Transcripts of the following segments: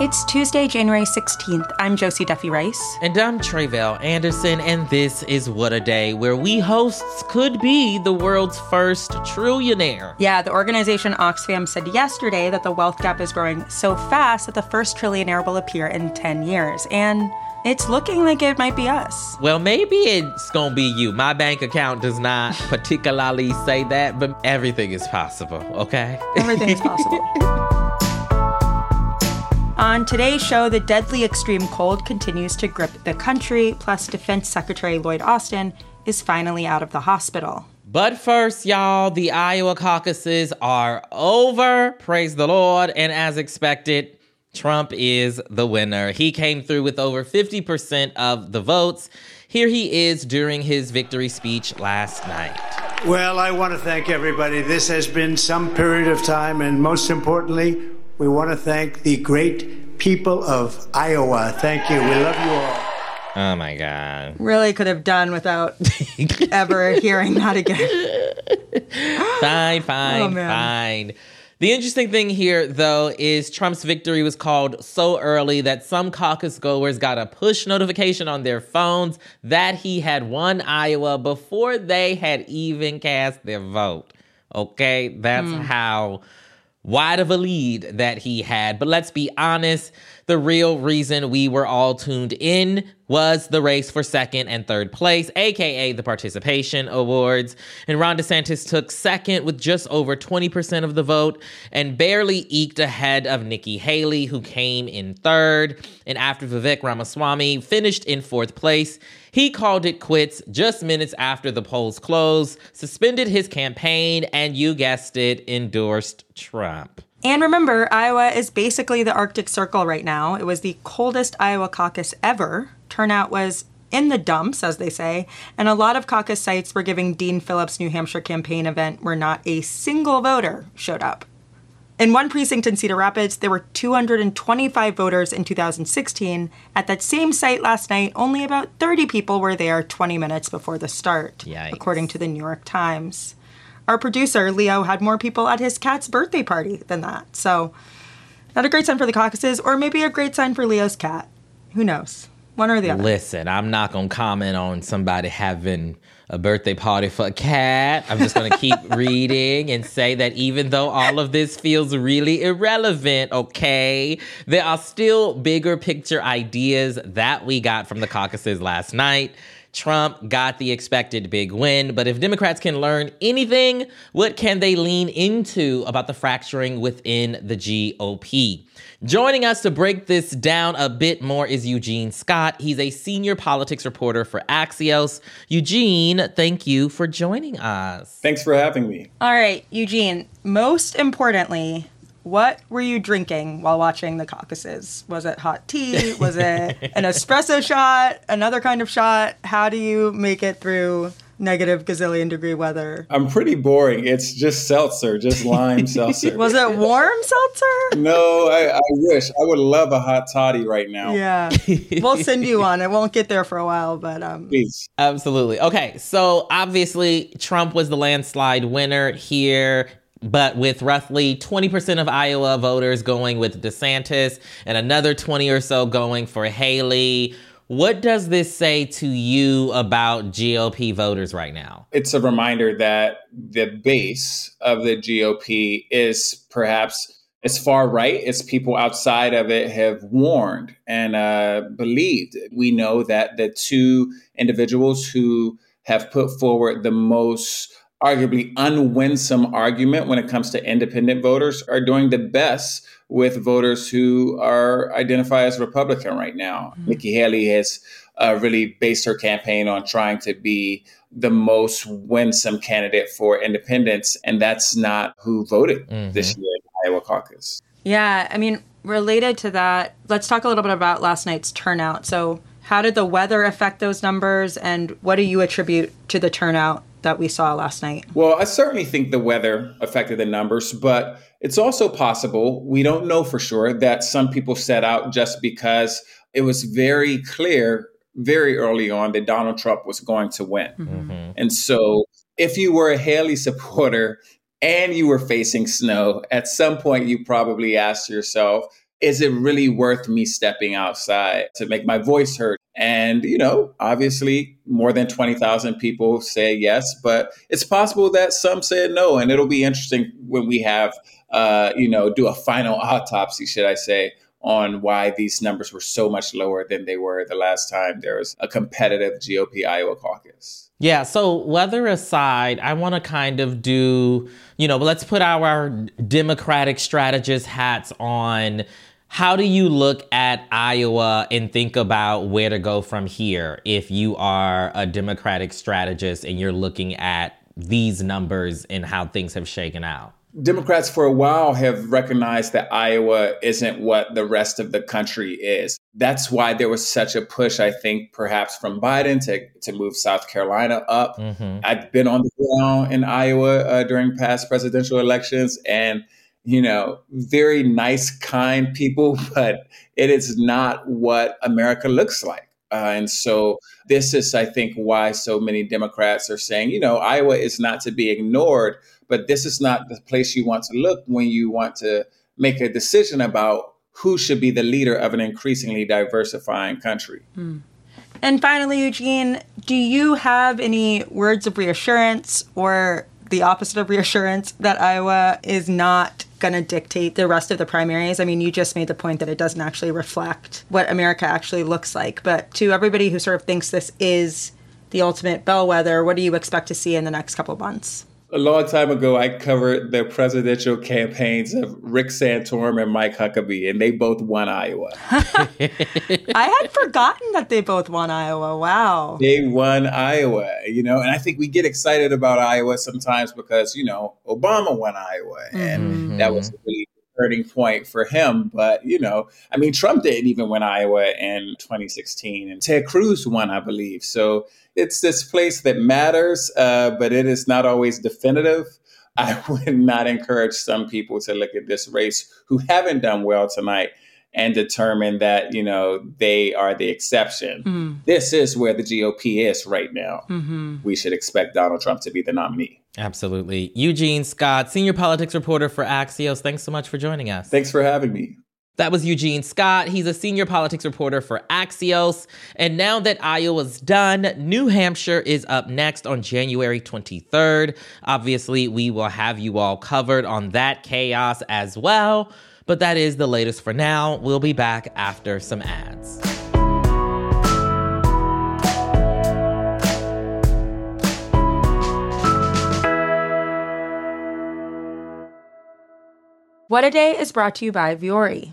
It's Tuesday, January 16th. I'm Josie Duffy Rice. And I'm Tre'vell Anderson, and this is What a Day, where we hosts could be the world's first trillionaire. Yeah, the organization Oxfam said yesterday that the wealth gap is growing so fast that the first trillionaire will appear in 10 years. And it's looking like it might be us. Well, maybe it's gonna be you. My bank account does not particularly say that, but everything is possible, okay? Everything is possible. On today's show, the deadly extreme cold continues to grip the country, plus, Defense Secretary Lloyd Austin is finally out of the hospital. But first, y'all, the Iowa caucuses are over. Praise the Lord. And as expected, Trump is the winner. He came through with over 50% of the votes. Here he is during his victory speech last night. Well, I want to thank everybody. This has been some period of time, and most importantly, we want to thank the great people of Iowa. Thank you. We love you all. Oh my God. Really could have done without ever hearing that again. fine, fine, Oh, fine. The interesting thing here, though, is Trump's victory was called so early that some caucus goers got a push notification on their phones that he had won Iowa before they had even cast their vote. Okay, that's hmm. how wide of a lead that he had. But let's be honest, the real reason we were all tuned in was the race for second and third place, aka the participation awards. And Ron DeSantis took second with just over 20% of the vote and barely eked ahead of Nikki Haley, who came in third. And after Vivek Ramaswamy finished in fourth place, he called it quits just minutes after the polls closed, suspended his campaign, and you guessed it, endorsed Trump. And remember, Iowa is basically the Arctic Circle right now. It was the coldest Iowa caucus ever. Turnout was in the dumps, as they say, and a lot of caucus sites were giving Dean Phillips' New Hampshire campaign event where not a single voter showed up. In one precinct in Cedar Rapids, there were 225 voters in 2016. At that same site last night, only about 30 people were there 20 minutes before the start, Yikes. according to the New York Times. Our producer, Leo, had more people at his cat's birthday party than that. So, not a great sign for the caucuses, or maybe a great sign for Leo's cat. Who knows? One or the other. Listen, I'm not gonna comment on somebody having a birthday party for a cat. I'm just gonna keep reading and say that even though all of this feels really irrelevant, okay, there are still bigger picture ideas that we got from the caucuses last night. Trump got the expected big win, but if Democrats can learn anything, what can they lean into about the fracturing within the GOP? Joining us to break this down a bit more is Eugene Scott. He's a senior politics reporter for Axios. Eugene, thank you for joining us. Thanks for having me. All right, Eugene, most importantly, what were you drinking while watching the caucuses? Was it hot tea? Was it an espresso shot? Another kind of shot? How do you make it through negative gazillion degree weather? I'm pretty boring. It's just seltzer, just lime seltzer. Was it warm seltzer? no, I, I wish. I would love a hot toddy right now. Yeah. We'll send you one. It won't get there for a while, but um Please. Absolutely. Okay, so obviously Trump was the landslide winner here. But with roughly 20% of Iowa voters going with DeSantis and another 20 or so going for Haley, what does this say to you about GOP voters right now? It's a reminder that the base of the GOP is perhaps as far right as people outside of it have warned and uh, believed. We know that the two individuals who have put forward the most arguably unwinsome argument when it comes to independent voters are doing the best with voters who are identify as Republican right now. Nikki Haley has uh, really based her campaign on trying to be the most winsome candidate for independents, and that's not who voted this year in the Iowa caucus. Yeah, I mean, related to that, let's talk a little bit about last night's turnout. So, how did the weather affect those numbers and what do you attribute to the turnout that we saw last night? Well, I certainly think the weather affected the numbers, but it's also possible, we don't know for sure, that some people set out just because it was very clear very early on that Donald Trump was going to win. Mm-hmm. And so if you were a Haley supporter and you were facing snow, at some point you probably asked yourself, is it really worth me stepping outside to make my voice heard? And, you know, obviously more than 20,000 people say yes, but it's possible that some said no. And it'll be interesting when we have, uh, you know, do a final autopsy, should I say, on why these numbers were so much lower than they were the last time there was a competitive GOP Iowa caucus. Yeah, so weather aside, I want to kind of do, you know, let's put our Democratic strategist hats on how do you look at Iowa and think about where to go from here if you are a Democratic strategist and you're looking at these numbers and how things have shaken out? Democrats for a while have recognized that Iowa isn't what the rest of the country is. That's why there was such a push, I think, perhaps from Biden to, to move South Carolina up. Mm-hmm. I've been on the ground in Iowa uh, during past presidential elections, and you know, very nice, kind people, but it is not what America looks like. Uh, and so this is, I think, why so many Democrats are saying, you know, Iowa is not to be ignored, but this is not the place you want to look when you want to make a decision about who should be the leader of an increasingly diversifying country. Hmm. And finally, Eugene, do you have any words of reassurance or the opposite of reassurance that Iowa is not going to dictate the rest of the primaries. I mean, you just made the point that it doesn't actually reflect what America actually looks like. But to everybody who sort of thinks this is the ultimate bellwether, what do you expect to see in the next couple months? A long time ago, I covered the presidential campaigns of Rick Santorum and Mike Huckabee, and they both won Iowa. I had forgotten that they both won Iowa. Wow. They won Iowa, you know, and I think we get excited about Iowa sometimes because, you know, Obama won Iowa, and mm-hmm. that was a really turning point for him. But, you know, I mean, Trump didn't even win Iowa in 2016, and Ted Cruz won, I believe. So, it's this place that matters, uh, but it is not always definitive. I would not encourage some people to look at this race who haven't done well tonight and determine that you know they are the exception. Mm-hmm. This is where the GOP is right now. Mm-hmm. We should expect Donald Trump to be the nominee. Absolutely. Eugene Scott, senior politics reporter for Axios. Thanks so much for joining us. Thanks for having me. That was Eugene Scott. He's a senior politics reporter for Axios. And now that Iowa's done, New Hampshire is up next on January 23rd. Obviously, we will have you all covered on that chaos as well. But that is the latest for now. We'll be back after some ads. What a Day is brought to you by Vuori.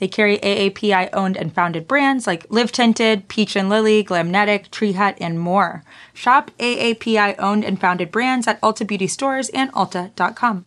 They carry AAPI owned and founded brands like Live Tinted, Peach and Lily, Glamnetic, Tree Hut, and more. Shop AAPI owned and founded brands at Ulta Beauty Stores and Ulta.com.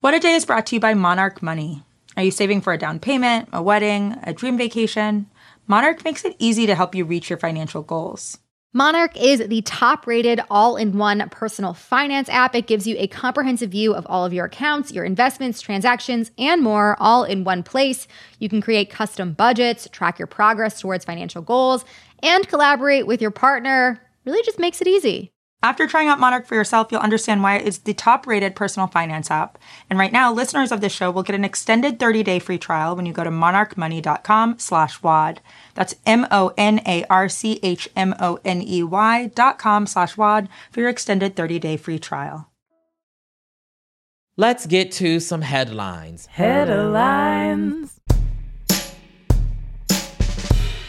What a Day is brought to you by Monarch Money. Are you saving for a down payment, a wedding, a dream vacation? Monarch makes it easy to help you reach your financial goals. Monarch is the top rated all in one personal finance app. It gives you a comprehensive view of all of your accounts, your investments, transactions, and more, all in one place. You can create custom budgets, track your progress towards financial goals, and collaborate with your partner. Really just makes it easy. After trying out Monarch for yourself, you'll understand why it is the top rated personal finance app. And right now, listeners of this show will get an extended 30 day free trial when you go to monarchmoney.com slash WAD. That's M O N A R C H M O N E Y dot com slash WAD for your extended 30 day free trial. Let's get to some headlines. Headlines.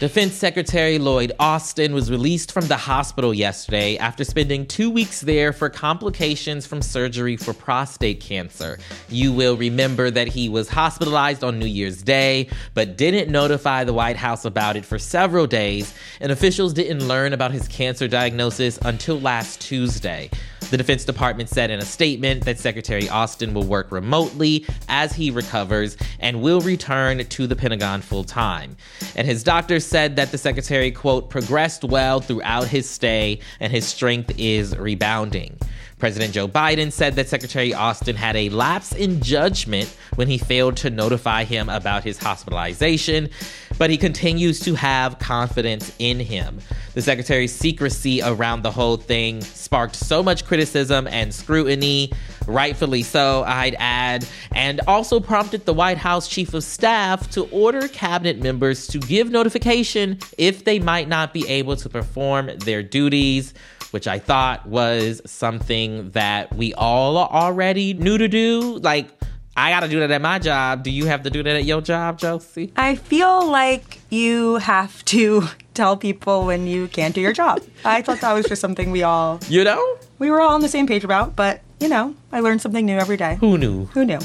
Defense Secretary Lloyd Austin was released from the hospital yesterday after spending two weeks there for complications from surgery for prostate cancer. You will remember that he was hospitalized on New Year's Day, but didn't notify the White House about it for several days, and officials didn't learn about his cancer diagnosis until last Tuesday. The Defense Department said in a statement that Secretary Austin will work remotely as he recovers and will return to the Pentagon full time. And his doctors said that the secretary, quote, progressed well throughout his stay and his strength is rebounding. President Joe Biden said that Secretary Austin had a lapse in judgment when he failed to notify him about his hospitalization, but he continues to have confidence in him. The secretary's secrecy around the whole thing sparked so much criticism and scrutiny, rightfully so, I'd add, and also prompted the White House chief of staff to order cabinet members to give notification if they might not be able to perform their duties which I thought was something that we all already knew to do. Like, I got to do that at my job. Do you have to do that at your job, Josie? I feel like you have to tell people when you can't do your job. I thought that was just something we all, You know? we were all on the same page about, but you know, I learned something new every day. Who knew? Who knew?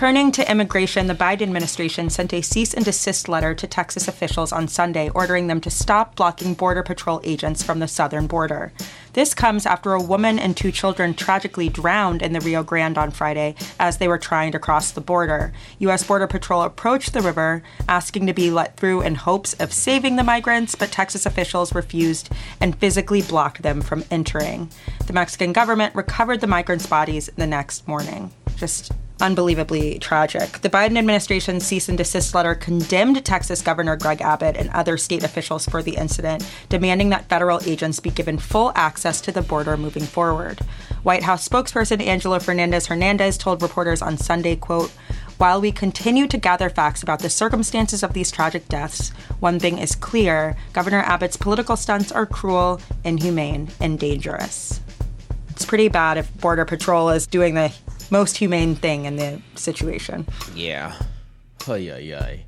Turning to immigration, the Biden administration sent a cease and desist letter to Texas officials on Sunday, ordering them to stop blocking Border Patrol agents from the southern border. This comes after a woman and two children tragically drowned in the Rio Grande on Friday as they were trying to cross the border. U.S. Border Patrol approached the river, asking to be let through in hopes of saving the migrants, but Texas officials refused and physically blocked them from entering. The Mexican government recovered the migrants' bodies the next morning. Just unbelievably tragic. The Biden administration's cease and desist letter condemned Texas Governor Greg Abbott and other state officials for the incident, demanding that federal agents be given full access to the border moving forward. White House spokesperson Angelo Fernandez Hernandez told reporters on Sunday, quote, while we continue to gather facts about the circumstances of these tragic deaths, one thing is clear Governor Abbott's political stunts are cruel, inhumane, and dangerous. It's pretty bad if Border Patrol is doing the most humane thing in the situation. Yeah. Ay, ay, ay.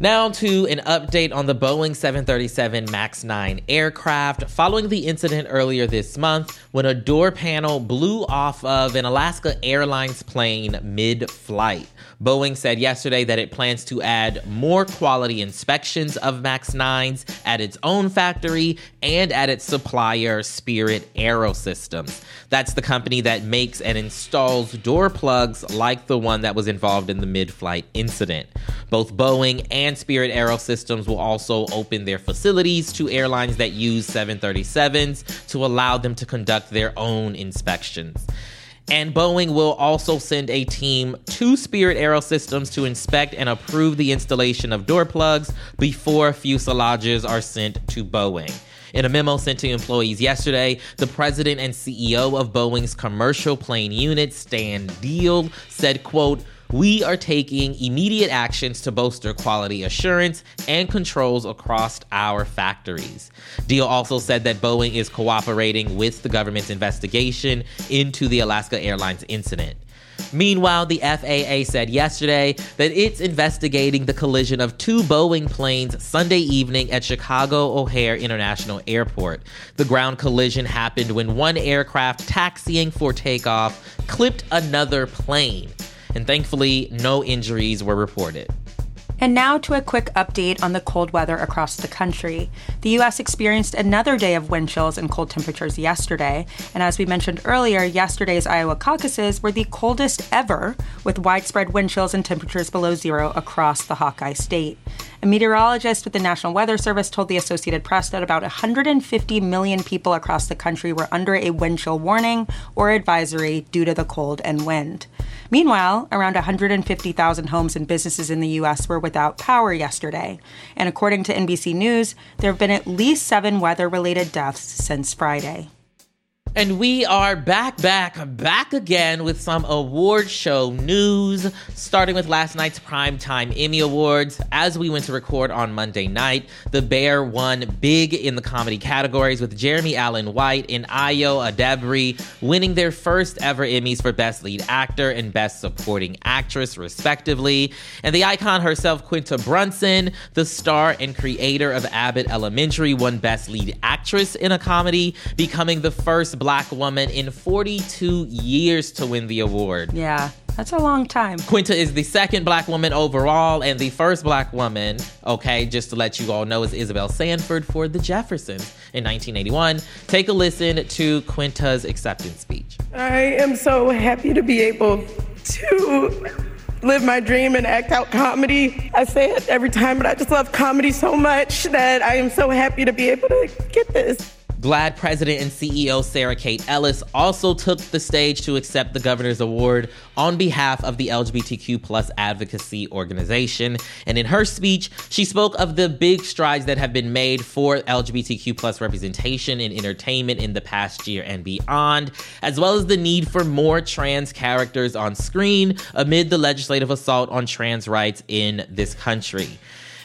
Now to an update on the Boeing 737 MAX 9 aircraft following the incident earlier this month when a door panel blew off of an Alaska Airlines plane mid flight. Boeing said yesterday that it plans to add more quality inspections of MAX 9s at its own factory and at its supplier, Spirit Aerosystems. That's the company that makes and installs door plugs like the one that was involved in the mid flight incident. Both Boeing and Spirit Aerosystems will also open their facilities to airlines that use 737s to allow them to conduct their own inspections. And Boeing will also send a team to Spirit Aerosystems to inspect and approve the installation of door plugs before fuselages are sent to Boeing. In a memo sent to employees yesterday, the president and CEO of Boeing's commercial plane unit, Stan Deal, said, quote, we are taking immediate actions to bolster quality assurance and controls across our factories. Deal also said that Boeing is cooperating with the government's investigation into the Alaska Airlines incident. Meanwhile, the FAA said yesterday that it's investigating the collision of two Boeing planes Sunday evening at Chicago O'Hare International Airport. The ground collision happened when one aircraft taxiing for takeoff clipped another plane and thankfully, no injuries were reported. And now to a quick update on the cold weather across the country. The U.S. experienced another day of wind chills and cold temperatures yesterday. And as we mentioned earlier, yesterday's Iowa caucuses were the coldest ever, with widespread wind chills and temperatures below zero across the Hawkeye State. A meteorologist with the National Weather Service told the Associated Press that about 150 million people across the country were under a wind chill warning or advisory due to the cold and wind. Meanwhile, around 150,000 homes and businesses in the U.S. were without power yesterday. And according to NBC News, there have been at least seven weather related deaths since Friday. And we are back, back, back again with some award show news, starting with last night's Primetime Emmy Awards. As we went to record on Monday night, The Bear won big in the comedy categories with Jeremy Allen White and Ayo Edebiri winning their first ever Emmys for Best Lead Actor and Best Supporting Actress, respectively. And the icon herself, Quinta Brunson, the star and creator of Abbott Elementary, won Best Lead Actress in a comedy, becoming the first black woman in 42 years to win the award. Yeah, that's a long time. Quinta is the second black woman overall, and the first black woman, okay, just to let you all know, is Isabel Sanford for The Jeffersons in 1981. Take a listen to Quinta's acceptance speech. I am so happy to be able to live my dream and act out comedy. I say it every time, but I just love comedy so much that I am so happy to be able to get this. GLAAD president and CEO Sarah Kate Ellis also took the stage to accept the governor's award on behalf of the LGBTQ plus advocacy organization. And in her speech, she spoke of the big strides that have been made for LGBTQ plus representation in entertainment in the past year and beyond, as well as the need for more trans characters on screen amid the legislative assault on trans rights in this country.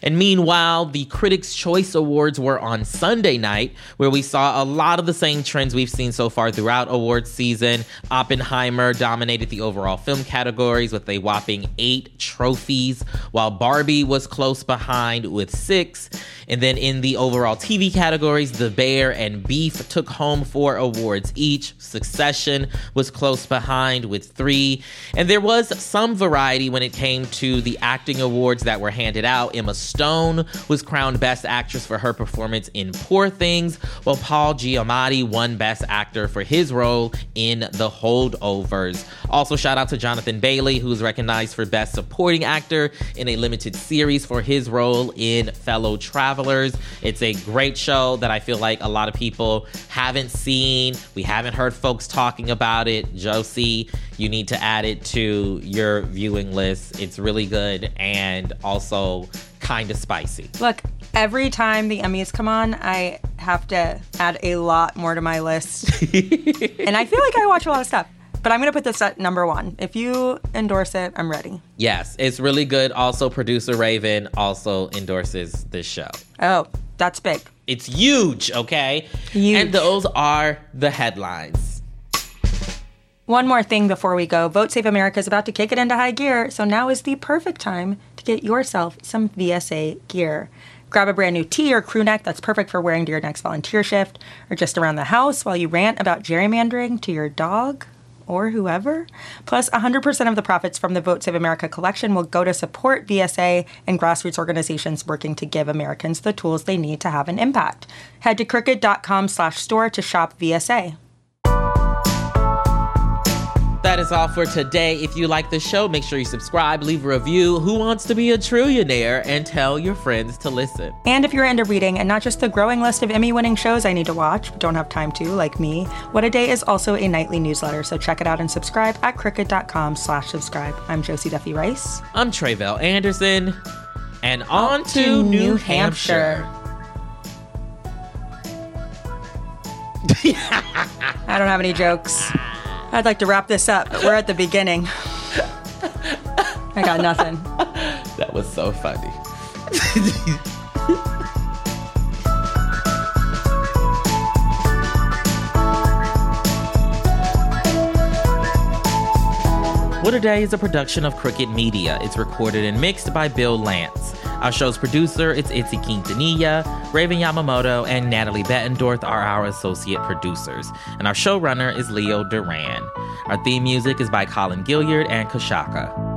And meanwhile, the Critics' Choice Awards were on Sunday night, where we saw a lot of the same trends we've seen so far throughout awards season. Oppenheimer dominated the overall film categories with a whopping eight trophies, while Barbie was close behind with six. And then in the overall TV categories, The Bear and Beef took home four awards each. Succession was close behind with three. And there was some variety when it came to the acting awards that were handed out. Emma Stone was crowned Best Actress for her performance in Poor Things, while Paul Giamatti won Best Actor for his role in The Holdovers. Also, shout out to Jonathan Bailey, who was recognized for Best Supporting Actor in a limited series for his role in Fellow Travelers. It's a great show that I feel like a lot of people haven't seen. We haven't heard folks talking about it. Josie, you need to add it to your viewing list. It's really good and also kind of spicy. Look, every time the Emmys come on, I have to add a lot more to my list. and I feel like I watch a lot of stuff. But I'm going to put this at number one. If you endorse it, I'm ready. Yes, it's really good. Also, producer Raven also endorses this show. Oh, that's big. It's huge, okay? Huge. And those are the headlines. One more thing before we go Vote Save America is about to kick it into high gear, so now is the perfect time get yourself some VSA gear. Grab a brand new tee or crew neck that's perfect for wearing to your next volunteer shift or just around the house while you rant about gerrymandering to your dog or whoever. Plus, 100% of the profits from the Vote Save America collection will go to support VSA and grassroots organizations working to give Americans the tools they need to have an impact. Head to crooked.com slash store to shop VSA. That is all for today. If you like the show, make sure you subscribe, leave a review. Who wants to be a trillionaire? And tell your friends to listen. And if you're into reading and not just the growing list of Emmy winning shows I need to watch, but don't have time to, like me, What a Day is also a nightly newsletter, so check it out and subscribe at crooked.com slash subscribe. I'm Josie Duffy Rice. I'm Tre'vell Anderson. And on to, New, Hampshire. I don't have any jokes. I'd like to wrap this up, but we're at the beginning. I got nothing. That was so funny. What a Day is a production of Crooked Media. It's recorded and mixed by Bill Lance. Our show's producer is Itzel Quintanilla, Raven Yamamoto, and Natalie Bettendorf are our associate producers. And our showrunner is Leo Duran. Our theme music is by Colin Gilliard and Kashaka.